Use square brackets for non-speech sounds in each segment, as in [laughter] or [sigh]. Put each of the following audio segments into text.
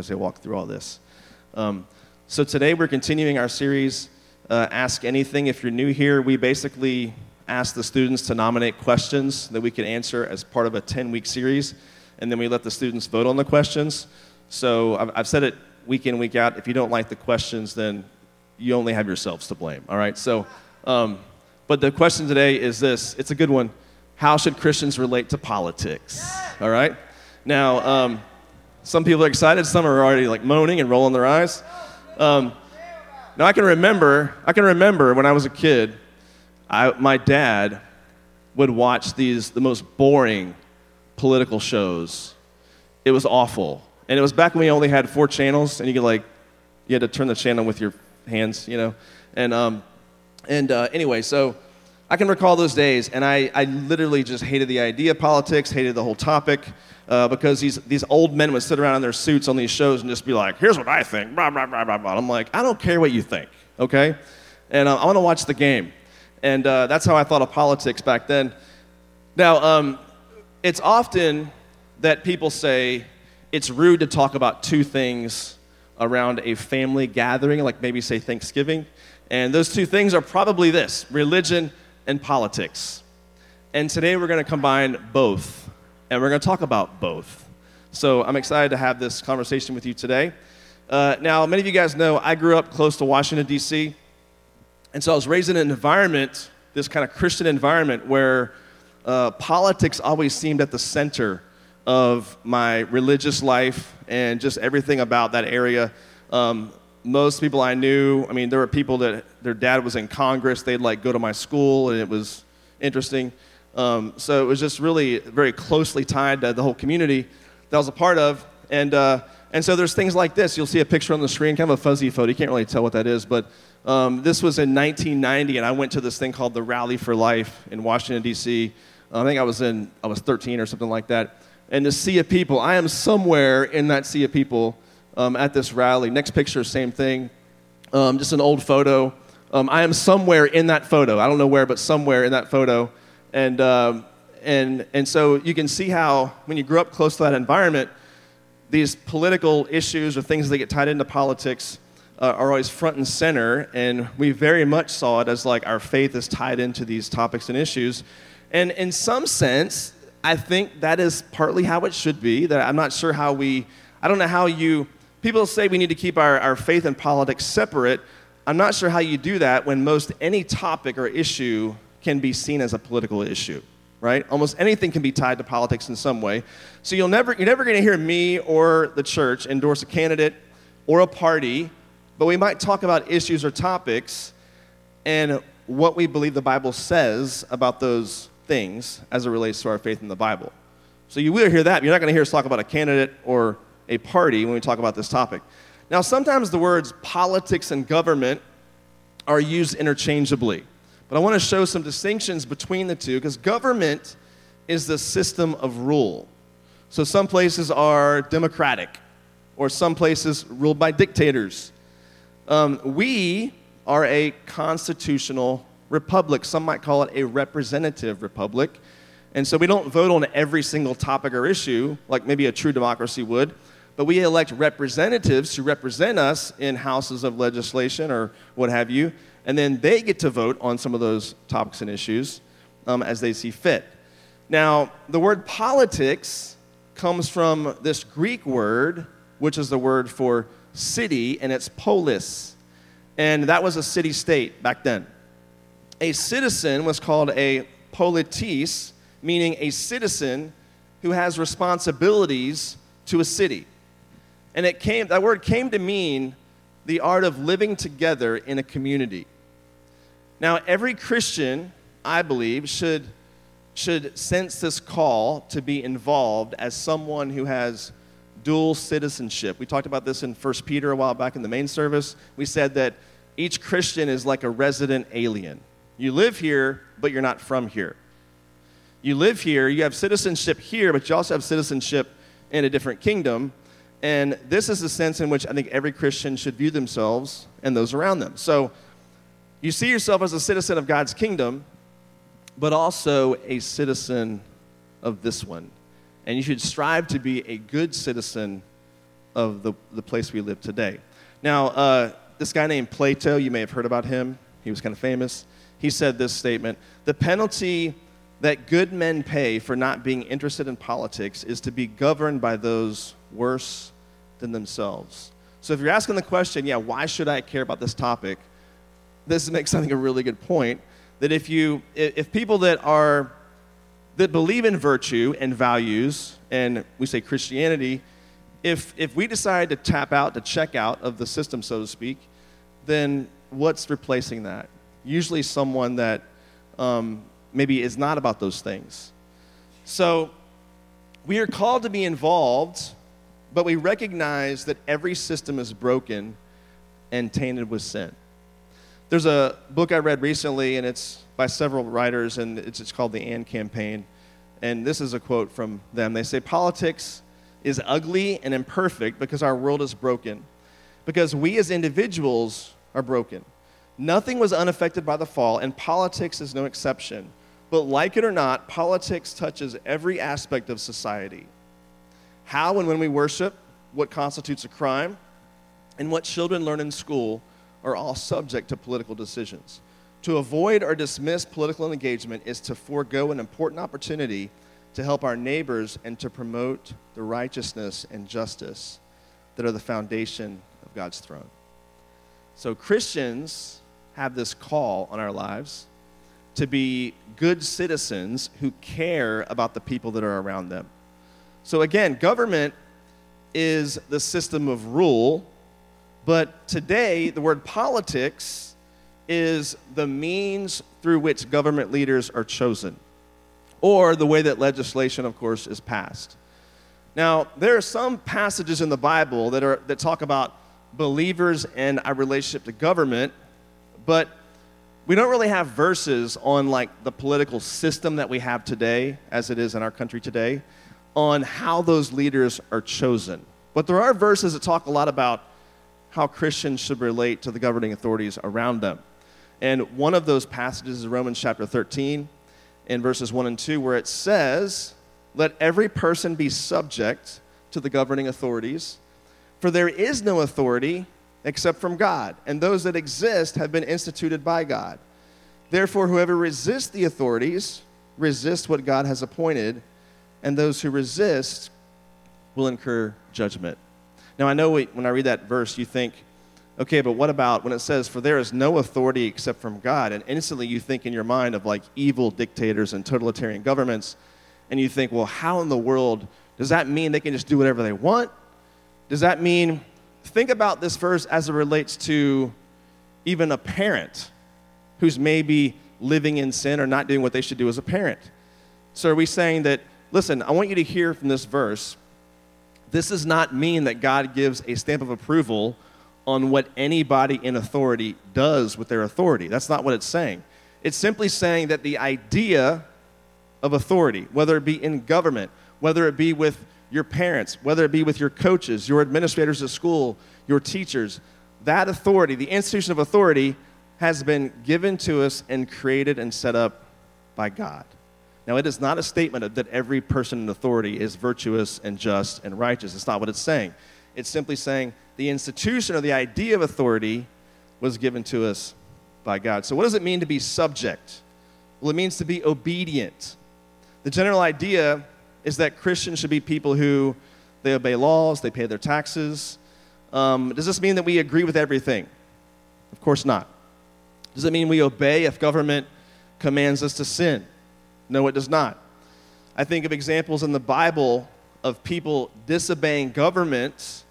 as they walk through all this. Um, so today we're continuing our series, uh, Ask Anything. If you're new here, we basically ask the students to nominate questions that we can answer as part of a 10 week series, and then we let the students vote on the questions. So I've, I've said it week in, week out. If you don't like the questions, then you only have yourselves to blame. All right? So, um, but the question today is this it's a good one. How should Christians relate to politics? All right? Now, um, some people are excited, some are already like moaning and rolling their eyes. Um, now, I can remember, I can remember when I was a kid, I, my dad would watch these, the most boring political shows. It was awful. And it was back when we only had four channels, and you could like, you had to turn the channel with your hands, you know. And um, and uh, anyway, so I can recall those days, and I, I literally just hated the idea of politics, hated the whole topic, uh, because these, these old men would sit around in their suits on these shows and just be like, here's what I think, blah, blah, blah, blah, blah. I'm like, I don't care what you think, okay? And uh, I want to watch the game. And uh, that's how I thought of politics back then. Now, um, it's often that people say it's rude to talk about two things around a family gathering, like maybe say Thanksgiving. And those two things are probably this religion and politics. And today we're going to combine both, and we're going to talk about both. So I'm excited to have this conversation with you today. Uh, now, many of you guys know I grew up close to Washington, D.C., and so I was raised in an environment, this kind of Christian environment, where uh, politics always seemed at the center of my religious life and just everything about that area. Um, most people I knew, I mean, there were people that their dad was in Congress. They'd like go to my school, and it was interesting. Um, so it was just really very closely tied to the whole community that I was a part of. And, uh, and so there's things like this. You'll see a picture on the screen, kind of a fuzzy photo. You can't really tell what that is, but um, this was in 1990, and I went to this thing called the Rally for Life in Washington, D.C. I think I was in, I was 13 or something like that. And the sea of people, I am somewhere in that sea of people um, at this rally. Next picture, same thing. Um, just an old photo. Um, I am somewhere in that photo. I don't know where, but somewhere in that photo. And, um, and, and so you can see how, when you grew up close to that environment, these political issues or things that get tied into politics uh, are always front and center. And we very much saw it as like our faith is tied into these topics and issues. And in some sense, I think that is partly how it should be. That I'm not sure how we, I don't know how you People say we need to keep our, our faith and politics separate. I'm not sure how you do that when most any topic or issue can be seen as a political issue, right? Almost anything can be tied to politics in some way. So you'll never, you're never going to hear me or the church endorse a candidate or a party, but we might talk about issues or topics and what we believe the Bible says about those things as it relates to our faith in the Bible. So you will hear that. You're not going to hear us talk about a candidate or a party when we talk about this topic. Now, sometimes the words politics and government are used interchangeably, but I want to show some distinctions between the two because government is the system of rule. So, some places are democratic, or some places ruled by dictators. Um, we are a constitutional republic. Some might call it a representative republic. And so we don't vote on every single topic or issue like maybe a true democracy would but we elect representatives to represent us in houses of legislation or what have you, and then they get to vote on some of those topics and issues um, as they see fit. Now, the word politics comes from this Greek word, which is the word for city, and it's polis. And that was a city state back then. A citizen was called a politis, meaning a citizen who has responsibilities to a city. And it came, that word came to mean the art of living together in a community. Now, every Christian, I believe, should, should sense this call to be involved as someone who has dual citizenship. We talked about this in 1 Peter a while back in the main service. We said that each Christian is like a resident alien. You live here, but you're not from here. You live here, you have citizenship here, but you also have citizenship in a different kingdom. And this is the sense in which I think every Christian should view themselves and those around them. So you see yourself as a citizen of God's kingdom, but also a citizen of this one. And you should strive to be a good citizen of the, the place we live today. Now, uh, this guy named Plato, you may have heard about him, he was kind of famous. He said this statement The penalty that good men pay for not being interested in politics is to be governed by those worse than themselves. So if you're asking the question, yeah, why should I care about this topic? This makes, I think, a really good point. That if you, if people that are, that believe in virtue and values, and we say Christianity, if, if we decide to tap out, to check out of the system, so to speak, then what's replacing that? Usually someone that um, maybe is not about those things. So we are called to be involved, but we recognize that every system is broken and tainted with sin. There's a book I read recently, and it's by several writers, and it's, it's called The And Campaign. And this is a quote from them. They say, Politics is ugly and imperfect because our world is broken, because we as individuals are broken. Nothing was unaffected by the fall, and politics is no exception. But like it or not, politics touches every aspect of society. How and when we worship, what constitutes a crime, and what children learn in school are all subject to political decisions. To avoid or dismiss political engagement is to forego an important opportunity to help our neighbors and to promote the righteousness and justice that are the foundation of God's throne. So, Christians have this call on our lives to be good citizens who care about the people that are around them. So, again, government is the system of rule, but today the word politics is the means through which government leaders are chosen or the way that legislation, of course, is passed. Now, there are some passages in the Bible that, are, that talk about believers and our relationship to government, but we don't really have verses on like the political system that we have today, as it is in our country today, on how those leaders are chosen. But there are verses that talk a lot about how Christians should relate to the governing authorities around them. And one of those passages is Romans chapter 13 in verses 1 and 2, where it says, Let every person be subject to the governing authorities, for there is no authority except from God, and those that exist have been instituted by God. Therefore, whoever resists the authorities resists what God has appointed, and those who resist will incur judgment. Now, I know when I read that verse, you think, Okay, but what about when it says, For there is no authority except from God? And instantly you think in your mind of like evil dictators and totalitarian governments, and you think, Well, how in the world does that mean they can just do whatever they want? Does that mean, think about this verse as it relates to even a parent who's maybe living in sin or not doing what they should do as a parent? So are we saying that, listen, I want you to hear from this verse, this does not mean that God gives a stamp of approval on what anybody in authority does with their authority. That's not what it's saying. It's simply saying that the idea of authority, whether it be in government, whether it be with your parents, whether it be with your coaches, your administrators at school, your teachers, that authority, the institution of authority, has been given to us and created and set up by God. Now, it is not a statement that every person in authority is virtuous and just and righteous. It's not what it's saying. It's simply saying the institution or the idea of authority was given to us by God. So, what does it mean to be subject? Well, it means to be obedient. The general idea is that Christians should be people who they obey laws, they pay their taxes. Um, does this mean that we agree with everything? Of course not. Does it mean we obey if government commands us to sin? No, it does not. I think of examples in the Bible of people disobeying governments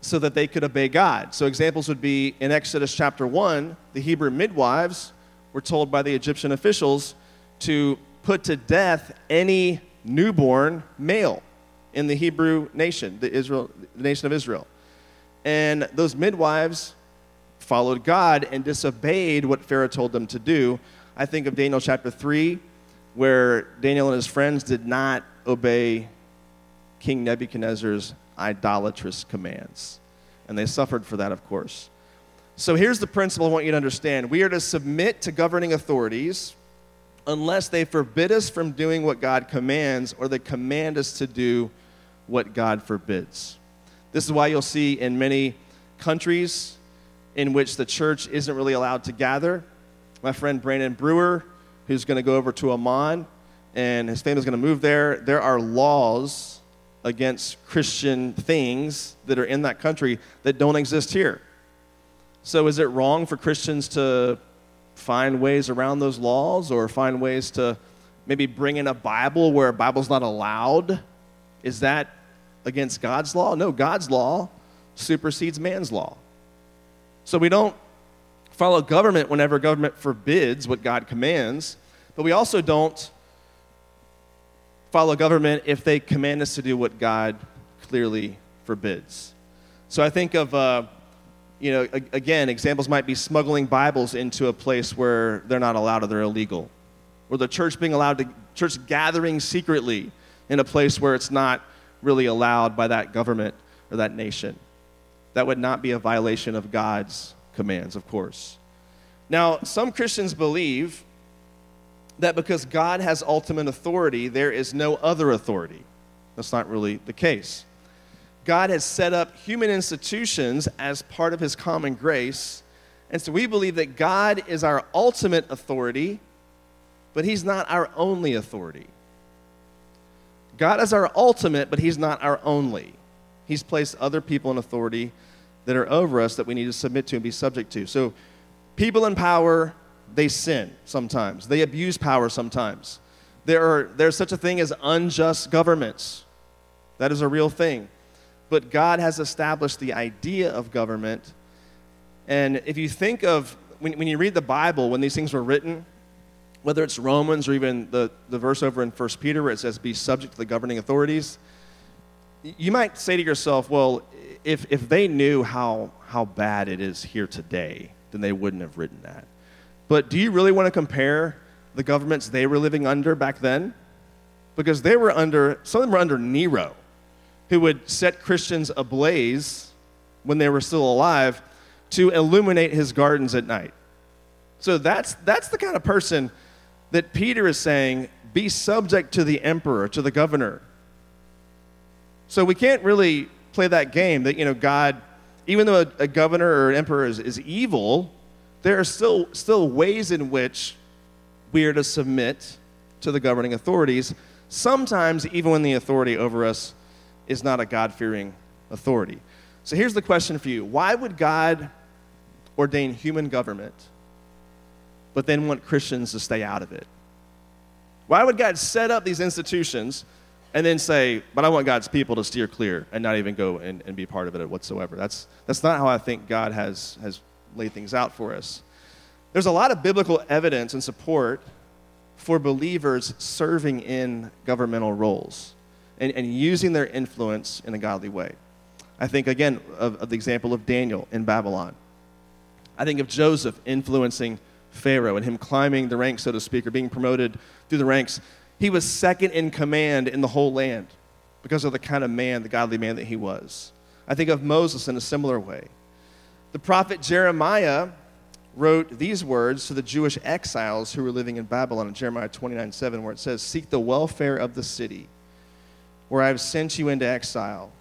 so that they could obey God. So, examples would be in Exodus chapter 1, the Hebrew midwives were told by the Egyptian officials to put to death any newborn male in the Hebrew nation, the, Israel, the nation of Israel. And those midwives followed God and disobeyed what Pharaoh told them to do. I think of Daniel chapter 3, where Daniel and his friends did not obey King Nebuchadnezzar's idolatrous commands. And they suffered for that, of course. So here's the principle I want you to understand we are to submit to governing authorities unless they forbid us from doing what God commands or they command us to do what God forbids. This is why you'll see in many countries in which the church isn't really allowed to gather. My friend Brandon Brewer, who's going to go over to Oman, and his family's going to move there, there are laws against Christian things that are in that country that don't exist here. So, is it wrong for Christians to find ways around those laws or find ways to maybe bring in a Bible where a Bible's not allowed? Is that against God's law? No, God's law supersedes man's law. So we don't follow government whenever government forbids what God commands, but we also don't follow government if they command us to do what God clearly forbids. So I think of, uh, you know, again, examples might be smuggling Bibles into a place where they're not allowed or they're illegal, or the church being allowed to, church gathering secretly in a place where it's not really allowed by that government or that nation. That would not be a violation of God's commands, of course. Now, some Christians believe that because God has ultimate authority, there is no other authority. That's not really the case. God has set up human institutions as part of his common grace. And so we believe that God is our ultimate authority, but he's not our only authority. God is our ultimate, but He's not our only. He's placed other people in authority that are over us that we need to submit to and be subject to. So, people in power, they sin sometimes, they abuse power sometimes. There are, there's such a thing as unjust governments. That is a real thing. But God has established the idea of government. And if you think of, when, when you read the Bible, when these things were written, whether it's Romans or even the, the verse over in 1 Peter where it says, be subject to the governing authorities, you might say to yourself, well, if, if they knew how, how bad it is here today, then they wouldn't have written that. But do you really want to compare the governments they were living under back then? Because they were under, some of them were under Nero, who would set Christians ablaze when they were still alive to illuminate his gardens at night. So that's, that's the kind of person that Peter is saying, be subject to the emperor, to the governor. So we can't really play that game that, you know, God, even though a, a governor or an emperor is, is evil, there are still, still ways in which we are to submit to the governing authorities, sometimes even when the authority over us is not a God fearing authority. So here's the question for you Why would God ordain human government? but then want Christians to stay out of it? Why would God set up these institutions and then say, but I want God's people to steer clear and not even go and, and be part of it whatsoever? That's, that's not how I think God has, has laid things out for us. There's a lot of biblical evidence and support for believers serving in governmental roles and, and using their influence in a godly way. I think, again, of, of the example of Daniel in Babylon. I think of Joseph influencing Pharaoh and him climbing the ranks, so to speak, or being promoted through the ranks. He was second in command in the whole land because of the kind of man, the godly man that he was. I think of Moses in a similar way. The prophet Jeremiah wrote these words to the Jewish exiles who were living in Babylon in Jeremiah 29 7, where it says, Seek the welfare of the city where I have sent you into exile,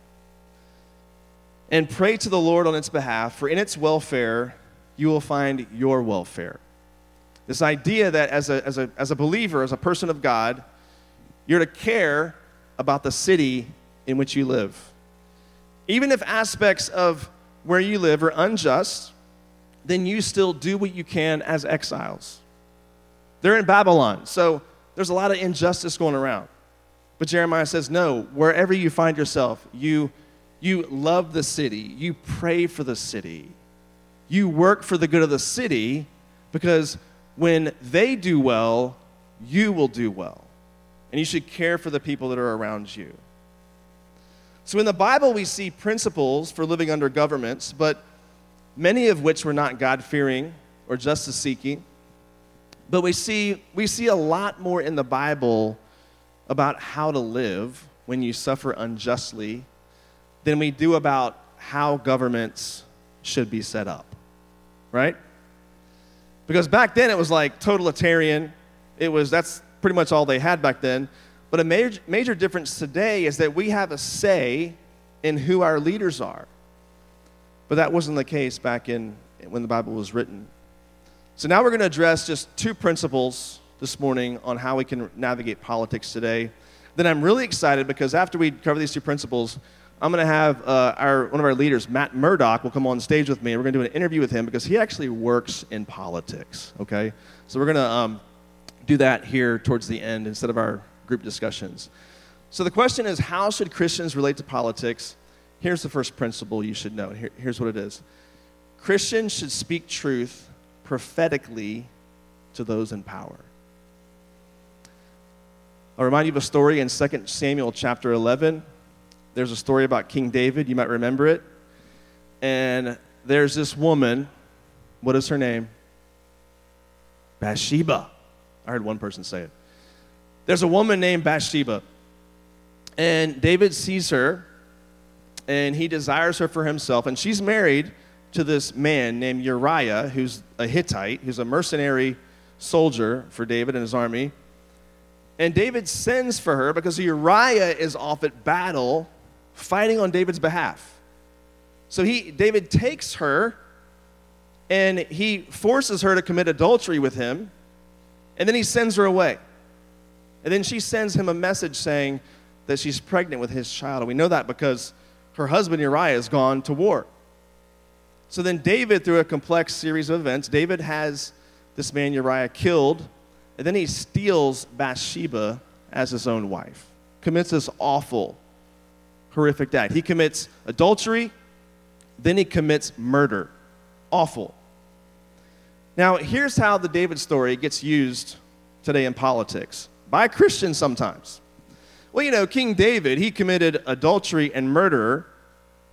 and pray to the Lord on its behalf, for in its welfare you will find your welfare. This idea that as a, as, a, as a believer, as a person of God, you're to care about the city in which you live. Even if aspects of where you live are unjust, then you still do what you can as exiles. They're in Babylon, so there's a lot of injustice going around. But Jeremiah says, no, wherever you find yourself, you, you love the city, you pray for the city, you work for the good of the city because when they do well, you will do well. And you should care for the people that are around you. So in the Bible, we see principles for living under governments, but many of which were not God fearing or justice seeking. But we see, we see a lot more in the Bible about how to live when you suffer unjustly than we do about how governments should be set up. Right? Because back then it was like totalitarian. It was, that's pretty much all they had back then. But a major, major difference today is that we have a say in who our leaders are. But that wasn't the case back in when the Bible was written. So now we're going to address just two principles this morning on how we can navigate politics today. Then I'm really excited because after we cover these two principles, I'm going to have uh, our, one of our leaders, Matt Murdock, will come on stage with me. And we're going to do an interview with him because he actually works in politics, okay? So we're going to um, do that here towards the end instead of our group discussions. So the question is how should Christians relate to politics? Here's the first principle you should know. Here, here's what it is Christians should speak truth prophetically to those in power. I'll remind you of a story in 2 Samuel chapter 11. There's a story about King David. You might remember it. And there's this woman. What is her name? Bathsheba. I heard one person say it. There's a woman named Bathsheba. And David sees her and he desires her for himself. And she's married to this man named Uriah, who's a Hittite, who's a mercenary soldier for David and his army. And David sends for her because Uriah is off at battle fighting on David's behalf. So he, David takes her and he forces her to commit adultery with him, and then he sends her away. And then she sends him a message saying that she's pregnant with his child. And we know that because her husband Uriah has gone to war. So then, David, through a complex series of events, David has this man Uriah killed, and then he steals Bathsheba as his own wife, commits this awful, horrific act. He commits adultery, then he commits murder. Awful. Now, here's how the David story gets used today in politics by Christians sometimes. Well, you know, King David, he committed adultery and murder,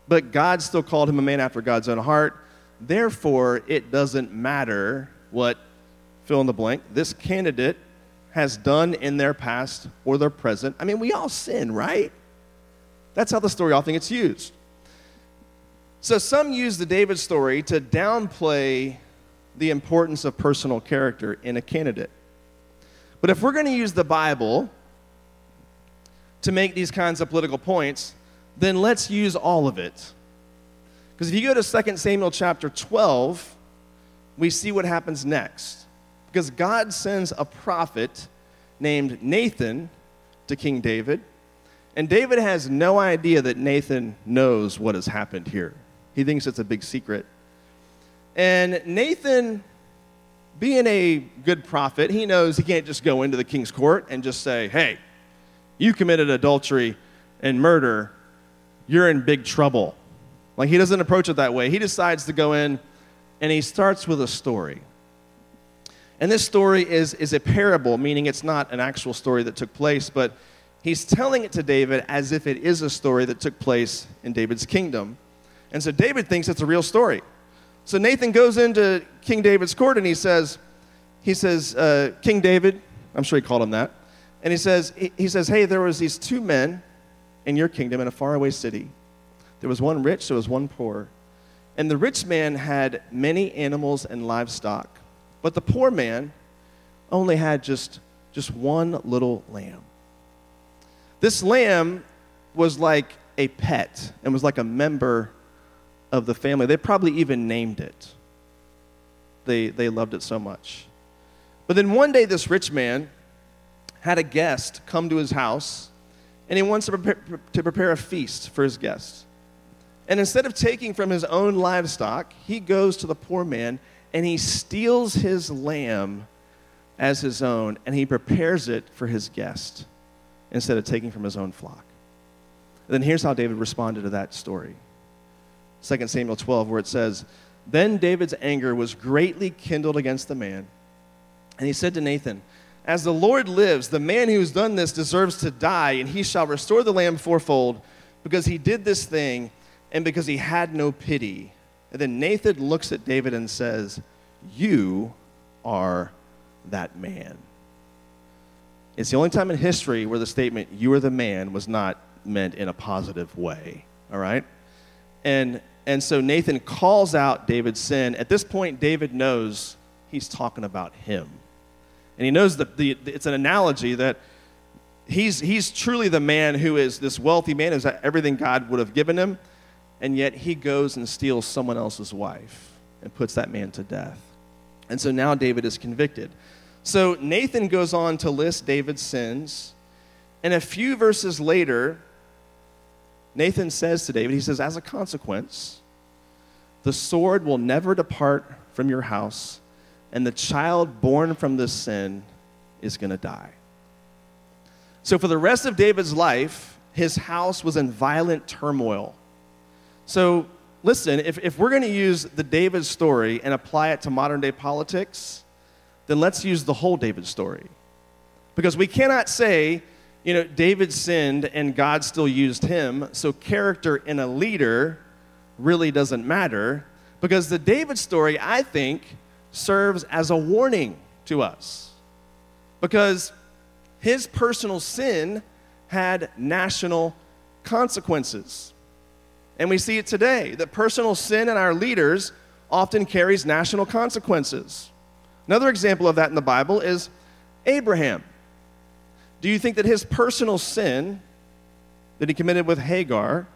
but God still called him a man after God's own heart. Therefore, it doesn't matter what fill in the blank this candidate has done in their past or their present. I mean, we all sin, right? That's how the story often gets used. So some use the David story to downplay the importance of personal character in a candidate. But if we're going to use the Bible to make these kinds of political points, then let's use all of it. Because if you go to 2 Samuel chapter 12, we see what happens next. Because God sends a prophet named Nathan to King David, and David has no idea that Nathan knows what has happened here. He thinks it's a big secret. And Nathan, being a good prophet, he knows he can't just go into the king's court and just say, hey, you committed adultery and murder, you're in big trouble. Like he doesn't approach it that way. He decides to go in and he starts with a story. And this story is, is a parable, meaning it's not an actual story that took place, but he's telling it to David as if it is a story that took place in David's kingdom. And so David thinks it's a real story. So Nathan goes into King David's court and he says, he says, uh, King David, I'm sure he called him that. And he says, he says, hey, there was these two men in your kingdom in a faraway city. There was one rich, there was one poor. And the rich man had many animals and livestock, but the poor man only had just, just one little lamb. This lamb was like a pet and was like a member of the family. They probably even named it. They, they loved it so much. But then one day, this rich man had a guest come to his house and he wants to prepare, to prepare a feast for his guests. And instead of taking from his own livestock, he goes to the poor man and he steals his lamb as his own and he prepares it for his guest instead of taking from his own flock. And then here's how David responded to that story 2 Samuel 12, where it says, Then David's anger was greatly kindled against the man, and he said to Nathan, as the Lord lives, the man who's done this deserves to die, and he shall restore the lamb fourfold because he did this thing and because he had no pity. And then Nathan looks at David and says, You are that man. It's the only time in history where the statement, You are the man, was not meant in a positive way. All right? And, and so Nathan calls out David's sin. At this point, David knows he's talking about him. And he knows that the, it's an analogy that he's, he's truly the man who is this wealthy man, is everything God would have given him, and yet he goes and steals someone else's wife and puts that man to death. And so now David is convicted. So Nathan goes on to list David's sins, and a few verses later, Nathan says to David, he says, As a consequence, the sword will never depart from your house, and the child born from this sin is going to die. So, for the rest of David's life, his house was in violent turmoil. So, listen, if, if we're going to use the David story and apply it to modern day politics, then let's use the whole David story. Because we cannot say, you know, David sinned and God still used him, so character in a leader really doesn't matter. Because the David story, I think, serves as a warning to us. Because his personal sin had national consequences. And we see it today that personal sin in our leaders often carries national consequences. Another example of that in the Bible is Abraham. Do you think that his personal sin that he committed with Hagar,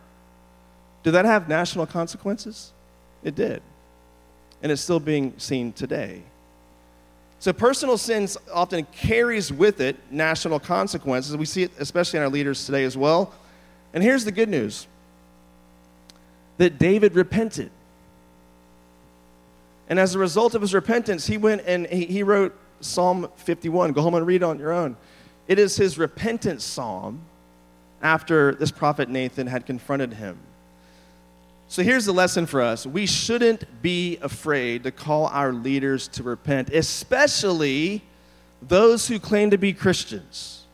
did that have national consequences? It did. And it's still being seen today. So personal sins often carries with it national consequences. We see it especially in our leaders today as well. And here's the good news that David repented. And as a result of his repentance, he went and he, he wrote Psalm 51. Go home and read on your own. It is his repentance psalm after this prophet Nathan had confronted him. So here's the lesson for us we shouldn't be afraid to call our leaders to repent, especially those who claim to be Christians.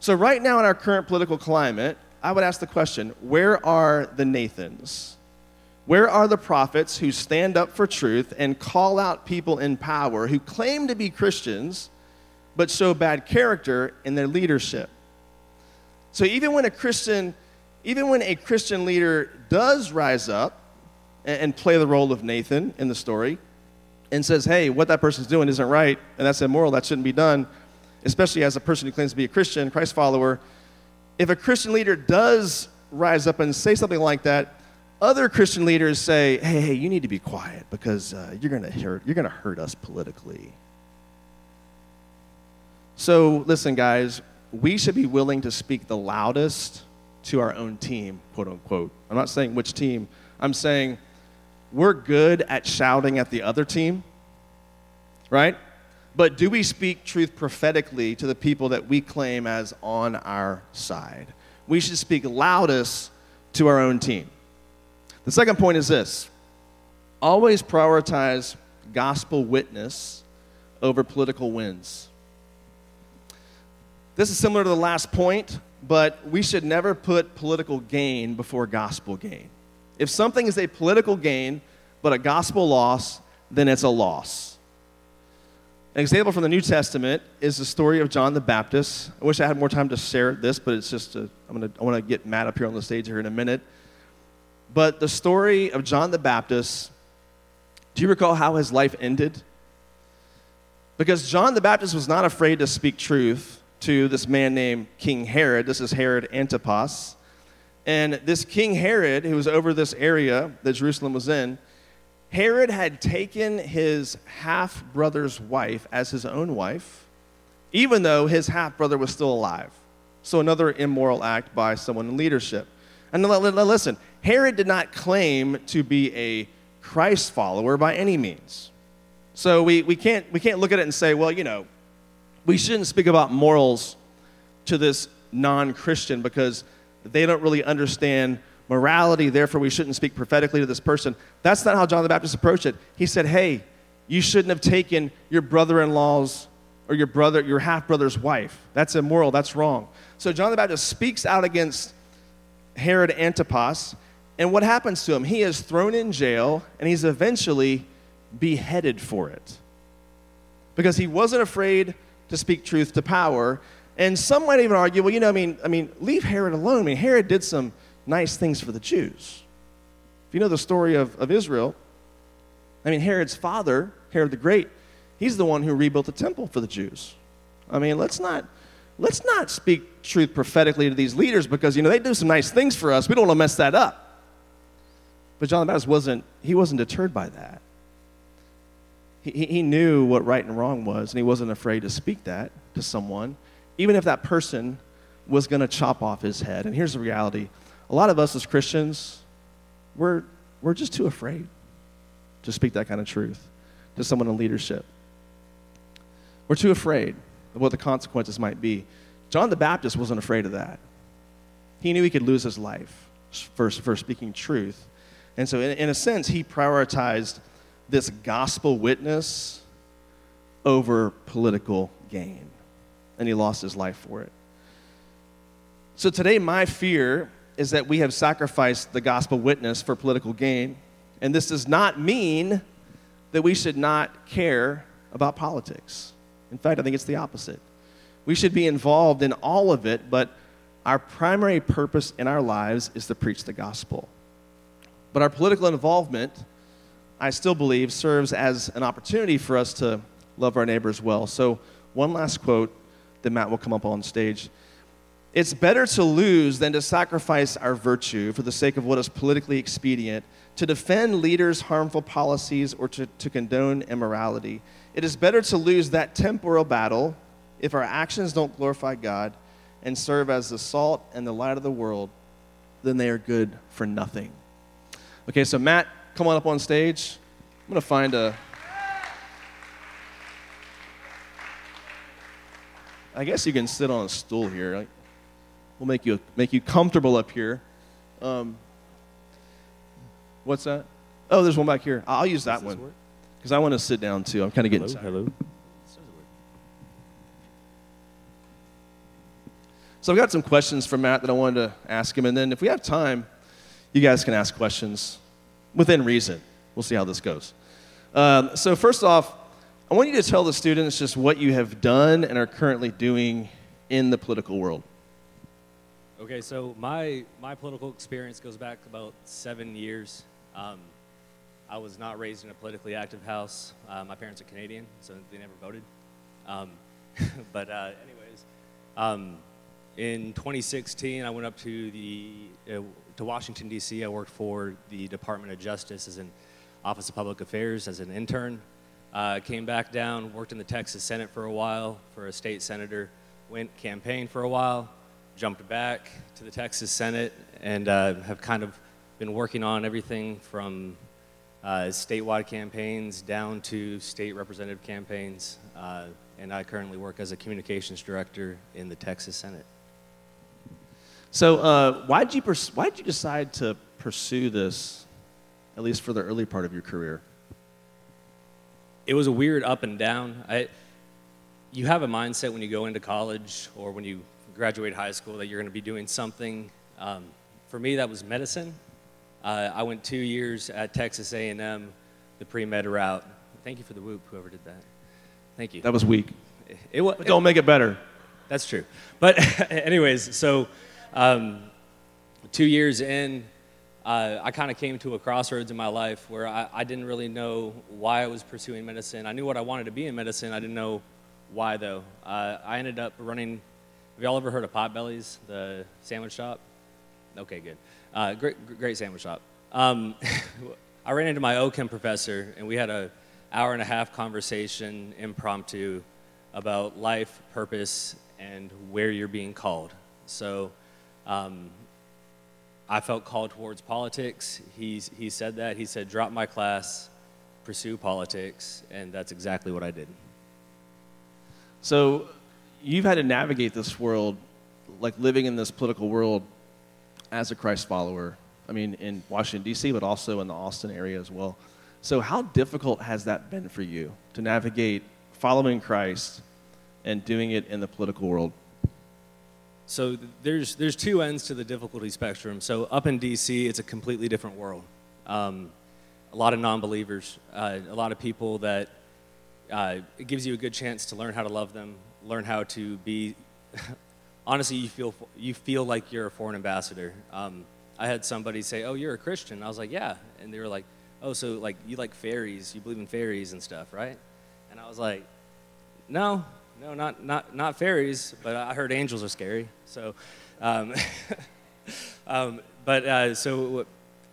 So, right now in our current political climate, I would ask the question where are the Nathans? Where are the prophets who stand up for truth and call out people in power who claim to be Christians but show bad character in their leadership? So, even when a Christian even when a Christian leader does rise up and, play the role of Nathan in the story and says, hey, what that person's doing isn't right and that's immoral, that shouldn't be done, especially as a person who claims to be a Christian, Christ follower, if a Christian leader does rise up and say something like that, other Christian leaders say, hey, hey, you need to be quiet because uh, you're going to hurt, you're going to hurt us politically. So, listen, guys, we should be willing to speak the loudest to our own team, quote unquote. I'm not saying which team. I'm saying we're good at shouting at the other team, right? But do we speak truth prophetically to the people that we claim as on our side? We should speak loudest to our own team. The second point is this always prioritize gospel witness over political wins. This is similar to the last point, but we should never put political gain before gospel gain. If something is a political gain but a gospel loss, then it's a loss. An example from the New Testament is the story of John the Baptist. I wish I had more time to share this, but it's just, a, I'm gonna, I want to get Matt up here on the stage here in a minute. But the story of John the Baptist, do you recall how his life ended? Because John the Baptist was not afraid to speak truth to this man named King Herod. This is Herod Antipas. And this King Herod, who was over this area that Jerusalem was in, Herod had taken his half brother's wife as his own wife, even though his half brother was still alive. So, another immoral act by someone in leadership. And listen, Herod did not claim to be a Christ follower by any means. So, we, we, can't, we can't look at it and say, well, you know, we shouldn't speak about morals to this non Christian because they don't really understand morality, therefore, we shouldn't speak prophetically to this person. That's not how John the Baptist approached it. He said, Hey, you shouldn't have taken your brother in law's or your brother, your half brother's wife. That's immoral, that's wrong. So John the Baptist speaks out against Herod Antipas, and what happens to him? He is thrown in jail and he's eventually beheaded for it. Because he wasn't afraid to speak truth to power. And some might even argue, well, you know, I mean, I mean, leave Herod alone. I mean, Herod did some nice things for the Jews. If you know the story of, of Israel, I mean, Herod's father, Herod the Great, he's the one who rebuilt the temple for the Jews. I mean, let's not let's not speak truth prophetically to these leaders because, you know, they do some nice things for us. We don't want to mess that up. But John the Baptist wasn't, he wasn't deterred by that. He, he knew what right and wrong was, and he wasn't afraid to speak that to someone, even if that person was going to chop off his head. And here's the reality a lot of us as Christians, we're, we're just too afraid to speak that kind of truth to someone in leadership. We're too afraid of what the consequences might be. John the Baptist wasn't afraid of that. He knew he could lose his life for, for speaking truth. And so, in, in a sense, he prioritized this gospel witness over political gain. And he lost his life for it. So, today, my fear is that we have sacrificed the gospel witness for political gain. And this does not mean that we should not care about politics. In fact, I think it's the opposite. We should be involved in all of it, but our primary purpose in our lives is to preach the gospel. But our political involvement, I still believe, serves as an opportunity for us to love our neighbors well. So, one last quote that Matt will come up on stage. It's better to lose than to sacrifice our virtue for the sake of what is politically expedient, to defend leaders' harmful policies, or to, to condone immorality. It is better to lose that temporal battle if our actions don't glorify God and serve as the salt and the light of the world than they are good for nothing. Okay, so Matt, come on up on stage. I'm going to find a. I guess you can sit on a stool here. We'll make you make you comfortable up here. Um, what's that? Oh, there's one back here. I'll use that one because I want to sit down too. I'm kind of getting hello, tired. hello. So I've got some questions for Matt that I wanted to ask him, and then if we have time, you guys can ask questions within reason. We'll see how this goes. Um, so first off, I want you to tell the students just what you have done and are currently doing in the political world. Okay, so my my political experience goes back about seven years. Um, I was not raised in a politically active house. Uh, my parents are Canadian, so they never voted. Um, [laughs] but uh, anyways, um, in 2016, I went up to the uh, to Washington D.C. I worked for the Department of Justice as an Office of Public Affairs as an intern. Uh, came back down, worked in the Texas Senate for a while for a state senator. Went campaigned for a while, jumped back to the Texas Senate, and uh, have kind of been working on everything from uh, statewide campaigns down to state representative campaigns. Uh, and I currently work as a communications director in the Texas Senate. So uh, why did you pers- why did you decide to pursue this, at least for the early part of your career? It was a weird up and down. I, you have a mindset when you go into college or when you graduate high school that you're going to be doing something. Um, for me, that was medicine. Uh, I went two years at Texas A&M, the pre-med route. Thank you for the whoop, whoever did that. Thank you. That was weak. It, wa- But don't make it better. That's true. But, [laughs] anyways, so um, two years in, uh, I kind of came to a crossroads in my life where I, I didn't really know why I was pursuing medicine. I knew what I wanted to be in medicine. I didn't know why, though. Uh, I ended up running. Have y'all ever heard of Potbellies, the sandwich shop? Okay, good. Uh, great, great sandwich shop. Um, [laughs] I ran into my OChem professor, and we had a hour and a half conversation, impromptu, about life, purpose, and where you're being called. So, um, I felt called towards politics. He's, he said that. He said, drop my class, pursue politics, and that's exactly what I did. So you've had to navigate this world, like living in this political world as a Christ follower. I mean, in Washington, D.C., but also in the Austin area as well. So, how difficult has that been for you to navigate following Christ and doing it in the political world? So there's there's two ends to the difficulty spectrum. So up in D.C., it's a completely different world. Um, a lot of non-believers, uh, a lot of people that uh, it gives you a good chance to learn how to love them, learn how to be. [laughs] honestly, you feel you feel like you're a foreign ambassador. Um, I had somebody say, "Oh, you're a Christian." I was like, "Yeah," and they were like, "Oh, so like you like fairies? You believe in fairies and stuff, right?" And I was like, "No, No, not, not, not fairies, but I heard angels are scary. So, um, [laughs] um, but uh, so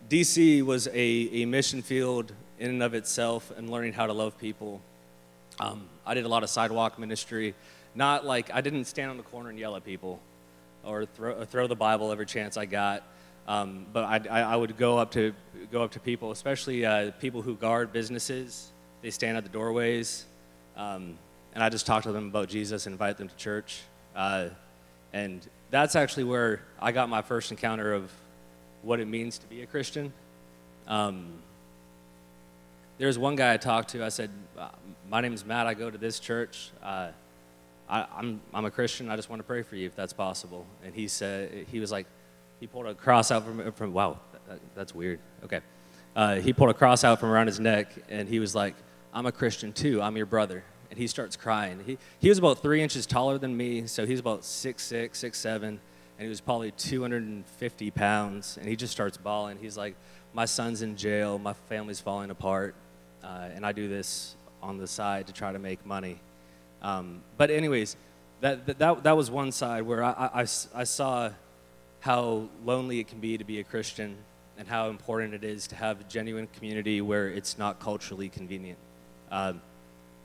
DC was a, a mission field in and of itself and learning how to love people. Um, I did a lot of sidewalk ministry. Not like I didn't stand on the corner and yell at people or throw, or throw the Bible every chance I got. Um, but I, I, would go up to go up to people, especially uh, people who guard businesses. They stand at the doorways, um, and I just talk to them about Jesus invite them to church. Uh, and that's actually where I got my first encounter of what it means to be a Christian. Um, there's one guy I talked to. I said, uh, "My name's Matt. I go to this church. Uh, I, I'm I'm a Christian. I just want to pray for you if that's possible." And he said he was like he pulled a cross out from, from wow, that, that's weird. Okay. Uh, he pulled a cross out from around his neck, and he was like, I'm a Christian too. I'm your brother. And he starts crying. He, he was about three inches taller than me, so he's about six six, six seven, and he was probably 250 pounds. And he just starts bawling. He's like, My son's in jail. My family's falling apart. Uh, and I do this on the side to try to make money. Um, but, anyways, that, that, that was one side where I, I, I saw how lonely it can be to be a Christian and how important it is to have genuine community where it's not culturally convenient. Uh,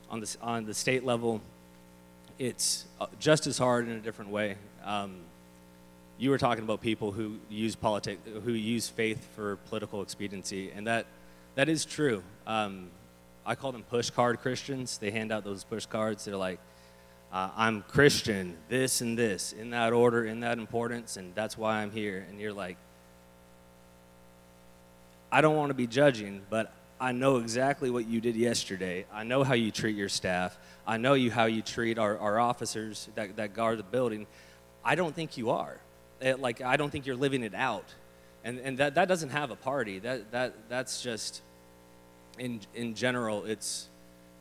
on, the, on the state level, it's uh, just as hard in a different way. Um, you were talking about people who use politics, who use faith for political expediency, and that that is true. Um, I call them push card Christians. They hand out those push cards. They're like, uh, I'm Christian, this and this, in that order, in that importance, and that's why I'm here. And you're like, I don't want to be judging, but I know exactly what you did yesterday. I know how you treat your staff. I know you how you treat our, our officers that, that guard the building. I don't think you are. It, eh, like, I don't think you're living it out. And, and that, that doesn't have a party. That, that, that's just, in, in general, it's,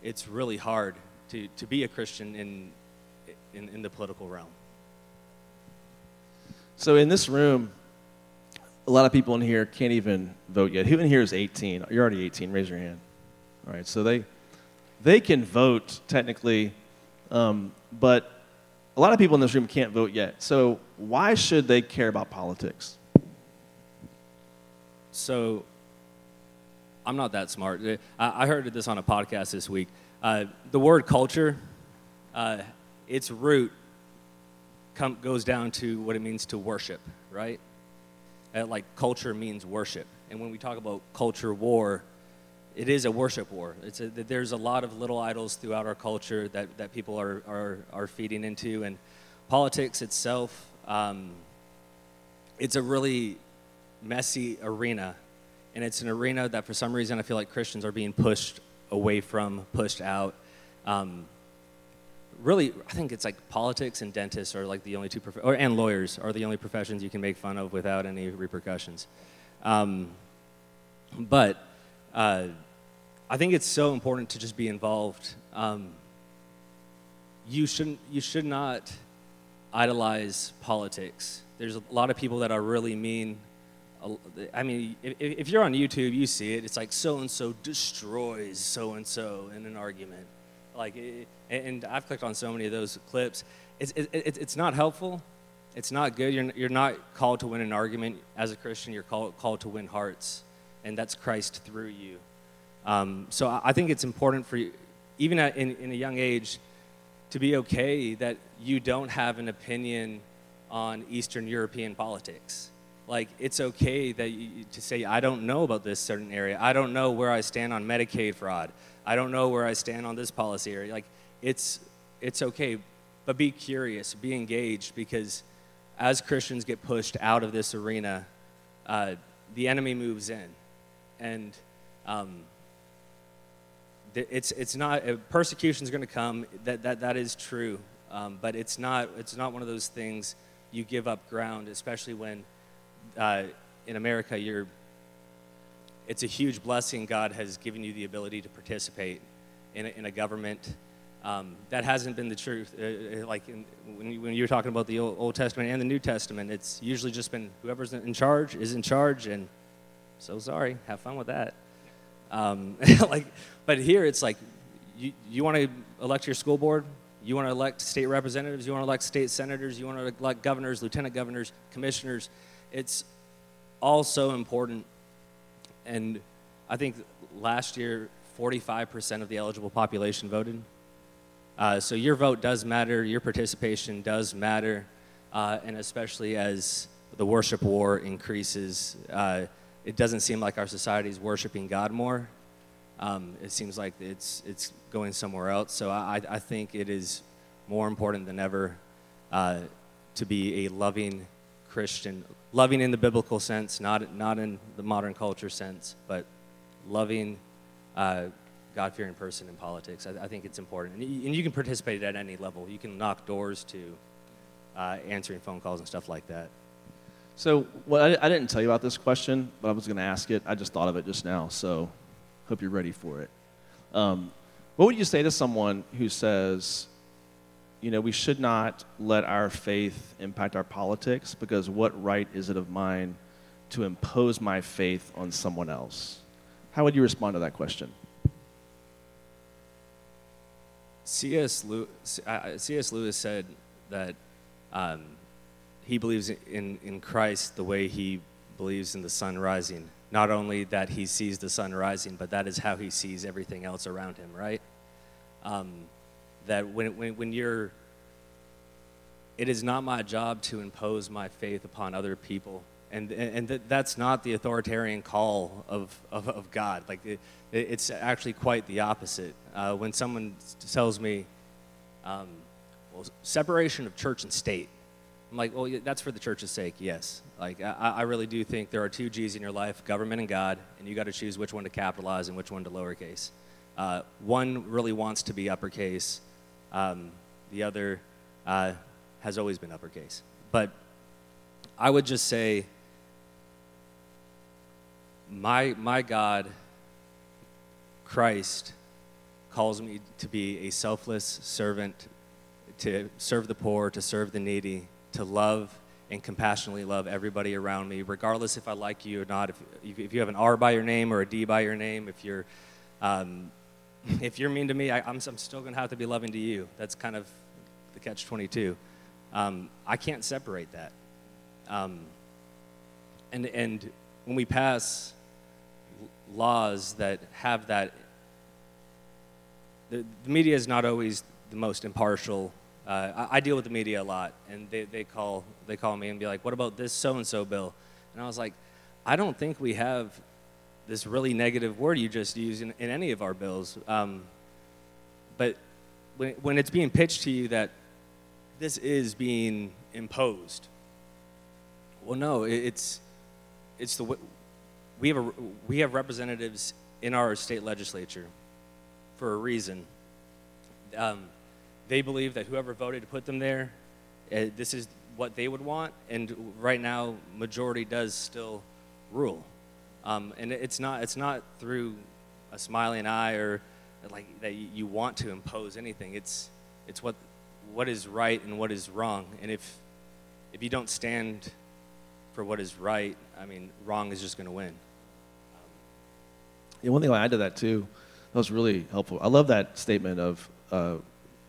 it's really hard to, to be a Christian in, in, in the political realm? So, in this room, a lot of people in here can't even vote yet. Who in here is 18? You're already 18. Raise your hand. All right, so they, they can vote technically, um, but a lot of people in this room can't vote yet. So, why should they care about politics? So, I'm not that smart. I heard this on a podcast this week. Uh, the word culture, uh, its root come, goes down to what it means to worship, right? Uh, like culture means worship. And when we talk about culture war, it is a worship war. It's a, there's a lot of little idols throughout our culture that, that people are, are, are feeding into. And politics itself, um, it's a really messy arena. And it's an arena that for some reason I feel like Christians are being pushed away from, pushed out. Um, really, I think it's like politics and dentists are like the only two, prof- or, and lawyers are the only professions you can make fun of without any repercussions. Um, but uh, I think it's so important to just be involved. Um, you shouldn't, you should not idolize politics. There's a lot of people that are really mean I mean, if, if you're on YouTube, you see it. It's like so and so destroys so and so in an argument. Like, and I've clicked on so many of those clips. It's, it, it's not helpful. It's not good. You're, you're not called to win an argument. As a Christian, you're called, called to win hearts, and that's Christ through you. Um, so I think it's important for you, even at, in, in a young age, to be okay that you don't have an opinion on Eastern European politics like it's okay that you, to say i don't know about this certain area i don't know where i stand on medicaid fraud i don't know where i stand on this policy area. Like it's it's okay but be curious be engaged because as christians get pushed out of this arena uh, the enemy moves in. And um, it's, it's not uh, persecution is going to come. That, that, that is true. Um, but it's not it's not one of those things you give up ground especially when uh, in America, you're, it's a huge blessing God has given you the ability to participate in a, in a government. Um, that hasn't been the truth. Uh, uh like in, when, you, when you're talking about the Old, Old Testament and the New Testament, it's usually just been whoever's in charge is in charge, and so sorry, have fun with that. Um, [laughs] like, but here it's like, you, you want to elect your school board, You want to elect state representatives, you want to elect state senators, you want to elect governors, lieutenant governors, commissioners. It's all so important. And I think last year, 45% of the eligible population voted. Uh, so your vote does matter, your participation does matter, uh, and especially as the worship war increases, uh, it doesn't seem like our society is worshiping God more. Um, it seems like it's, it's going somewhere else. So I, I think it is more important than ever uh, to be a loving Christian, loving in the biblical sense, not, not in the modern culture sense, but loving uh, God fearing person in politics. I, I, think it's important. And you, and you, can participate at any level. You can knock doors to uh, answering phone calls and stuff like that. So, well, I, I didn't tell you about this question, but I was going to ask it. I just thought of it just now, so hope you're ready for it. Um, what would you say to someone who says, you know, we should not let our faith impact our politics because what right is it of mine to impose my faith on someone else? How would you respond to that question? C.S. Lewis, C.S. Lewis said that um, he believes in, in Christ the way he believes in the sun rising. Not only that he sees the sun rising, but that is how he sees everything else around him, right? Um, that when, when, when you're, it is not my job to impose my faith upon other people. And, and, and that's not the authoritarian call of, of, of God. Like, it, it's actually quite the opposite. Uh, when someone tells me, um, well, separation of church and state, I'm like, well, that's for the church's sake, yes. Like, I, I really do think there are two G's in your life government and God, and you got to choose which one to capitalize and which one to lowercase. Uh, one really wants to be uppercase, um, the other uh, has always been uppercase. But I would just say, my, my God, Christ, calls me to be a selfless servant, to serve the poor, to serve the needy, to love and compassionately love everybody around me, regardless if I like you or not. If, if you have an R by your name or a D by your name, if you're, um, if you're mean to me, I, am still going to have to be loving to you. That's kind of the catch 22. Um, I can't separate that. Um, and, and when we pass laws that have that, the, the media is not always the most impartial uh, I, I, deal with the media a lot, and they, they, call, they call me and be like, what about this so and so bill? And I was like, I don't think we have this really negative word you just used in, in any of our bills. Um, but when, when it's being pitched to you that this is being imposed, well, no, it, it's, it's the we have, a, we have representatives in our state legislature for a reason. Um, they believe that whoever voted to put them there, uh, this is what they would want, and right now, majority does still rule. Um, and it's not, it's not through a smiling eye or like that you want to impose anything. It's, it's what, what is right and what is wrong. And if, if you don't stand for what is right, I mean, wrong is just going to win. Yeah, one thing I'll add to that too, that was really helpful. I love that statement of uh,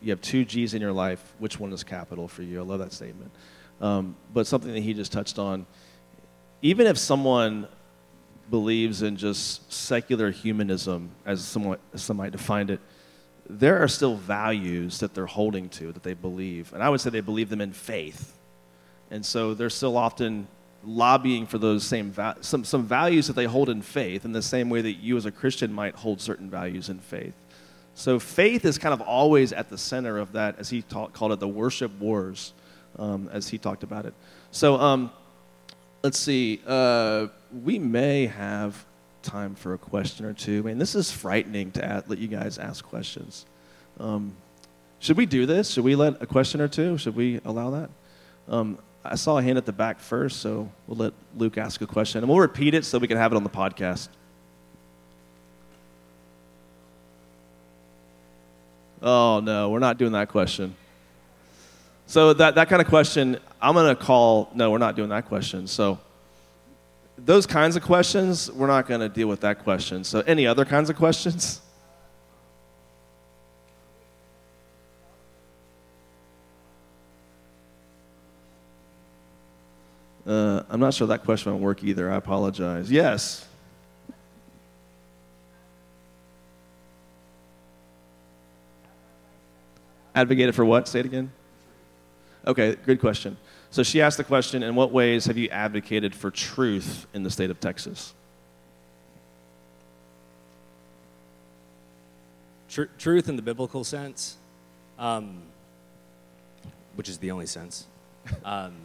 you have two G's in your life. Which one is capital for you? I love that statement. Um, but something that he just touched on, even if someone believes in just secular humanism, as as some might define it, there are still values that they're holding to that they believe, and I would say they believe them in faith, and so they're still often lobbying for those same va- some some values that they hold in faith, in the same way that you as a Christian might hold certain values in faith. So faith is kind of always at the center of that, as he ta- called it, the worship wars, um, as he talked about it. So um, let's see. Uh, we may have time for a question or two. I mean, this is frightening to let you guys ask questions. Um, should we do this? Should we let a question or two? Should we allow that? Um, I saw a hand at the back first, so we'll let Luke ask a question, and we'll repeat it so we can have it on the podcast. Oh, no, we're not doing that question. So, that, that kind of question, I'm going to call, no, we're not doing that question. So those kinds of questions, we're not going to deal with that question. So any other kinds of questions? Uh, I'm not sure that question won't work either. I apologize. Yes. Advocated for what? Say it again. Okay, good question. So she asked the question In what ways have you advocated for truth in the state of Texas? Tr- truth in the biblical sense, um, which is the only sense. Um,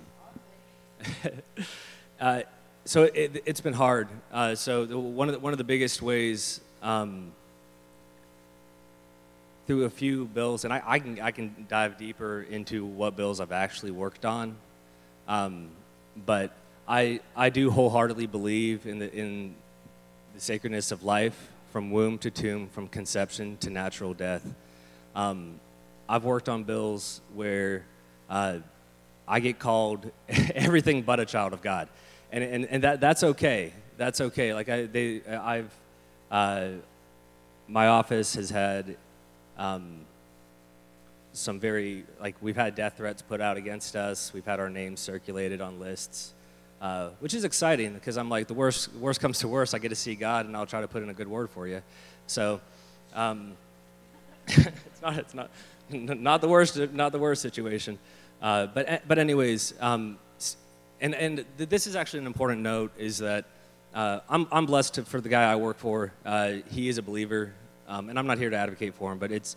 [laughs] uh, so it, has been hard. Uh, so the, one, of the, one of the biggest ways um, through a few bills, and I, I, can, I can dive deeper into what bills I've actually worked on. Um, but I, I do wholeheartedly believe in the, in the sacredness of life from womb to tomb, from conception to natural death. Um, I've worked on bills where uh, I get called [laughs] everything but a child of God. And, and, and that, that's okay. That's okay. Like, I, they, I've, uh, my office has had um, some very, like, we've had death threats put out against us. We've had our names circulated on lists, uh, which is exciting because I'm like, the worst, worst comes to worst, I get to see God and I'll try to put in a good word for you. So, um, [laughs] it's not, it's not, not the worst, not the worst situation. Uh, but, but anyways, um, and, and this is actually an important note is that uh, I'm, I'm blessed to, for the guy I work for. Uh, he is a believer, um, and I'm not here to advocate for him, but it's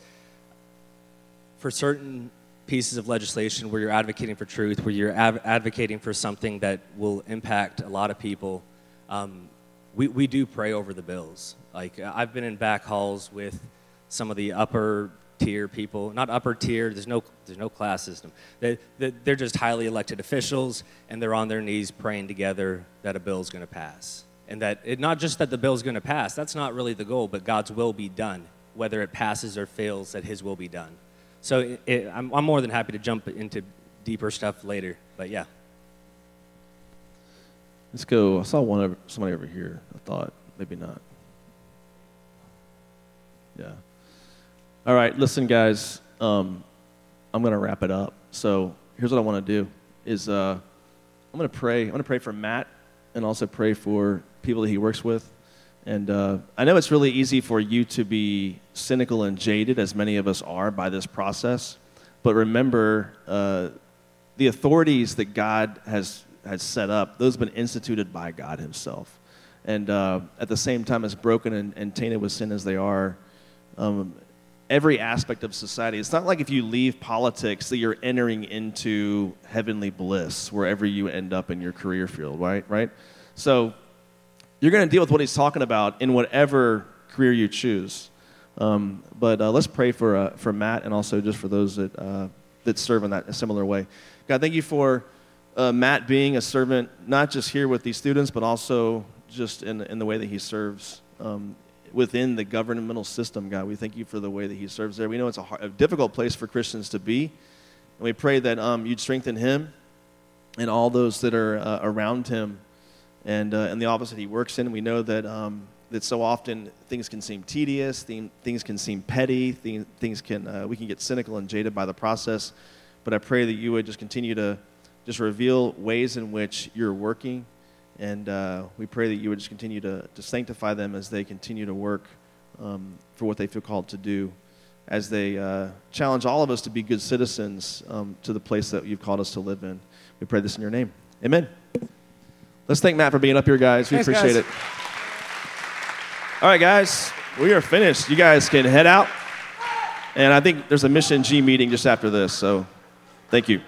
for certain pieces of legislation where you're advocating for truth, where you're av- advocating for something that will impact a lot of people. Um, we, we do pray over the bills. Like I've been in back halls with some of the upper tier people, not upper tier, there's no, there's no class system. They, they're just highly elected officials, and they're on their knees praying together that a bill is going to pass. And that, it, not just that the bill is going to pass, that's not really the goal, but God's will be done. Whether it passes or fails, that His will be done. So it, it, I'm, I'm more than happy to jump into deeper stuff later, but yeah. Let's go. I saw one somebody over here. I thought maybe not. Yeah. All right, listen, guys. Um, I'm going to wrap it up. So here's what I want to do: is uh, I'm going to pray. I'm going to pray for Matt, and also pray for people that he works with. And uh, I know it's really easy for you to be cynical and jaded, as many of us are, by this process. But remember, uh, the authorities that God has has set up; those have been instituted by God Himself. And uh, at the same time, as broken and, and tainted with sin as they are, um, every aspect of society. It's not like if you leave politics that you're entering into heavenly bliss wherever you end up in your career field, right? Right? So you're going to deal with what he's talking about in whatever career you choose. Um, but uh, let's pray for, uh, for Matt and also just for those that, uh, that serve in that similar way. God, thank you for uh, Matt being a servant, not just here with these students, but also just in, in the way that he serves um, within the governmental system, God. We thank you for the way that he serves there. We know it's a, hard, a difficult place for Christians to be. And we pray that um, you'd strengthen him and all those that are uh, around him and, uh, and the office that he works in. We know that, um, that so often things can seem tedious, things can seem petty, things, things can, uh, we can get cynical and jaded by the process. But I pray that you would just continue to just reveal ways in which you're working and uh, we pray that you would just continue to, to sanctify them as they continue to work um, for what they feel called to do, as they uh, challenge all of us to be good citizens um, to the place that you've called us to live in. We pray this in your name. Amen. Let's thank Matt for being up here, guys. We Thanks, appreciate guys. it. All right, guys, we are finished. You guys can head out. And I think there's a Mission G meeting just after this, so thank you.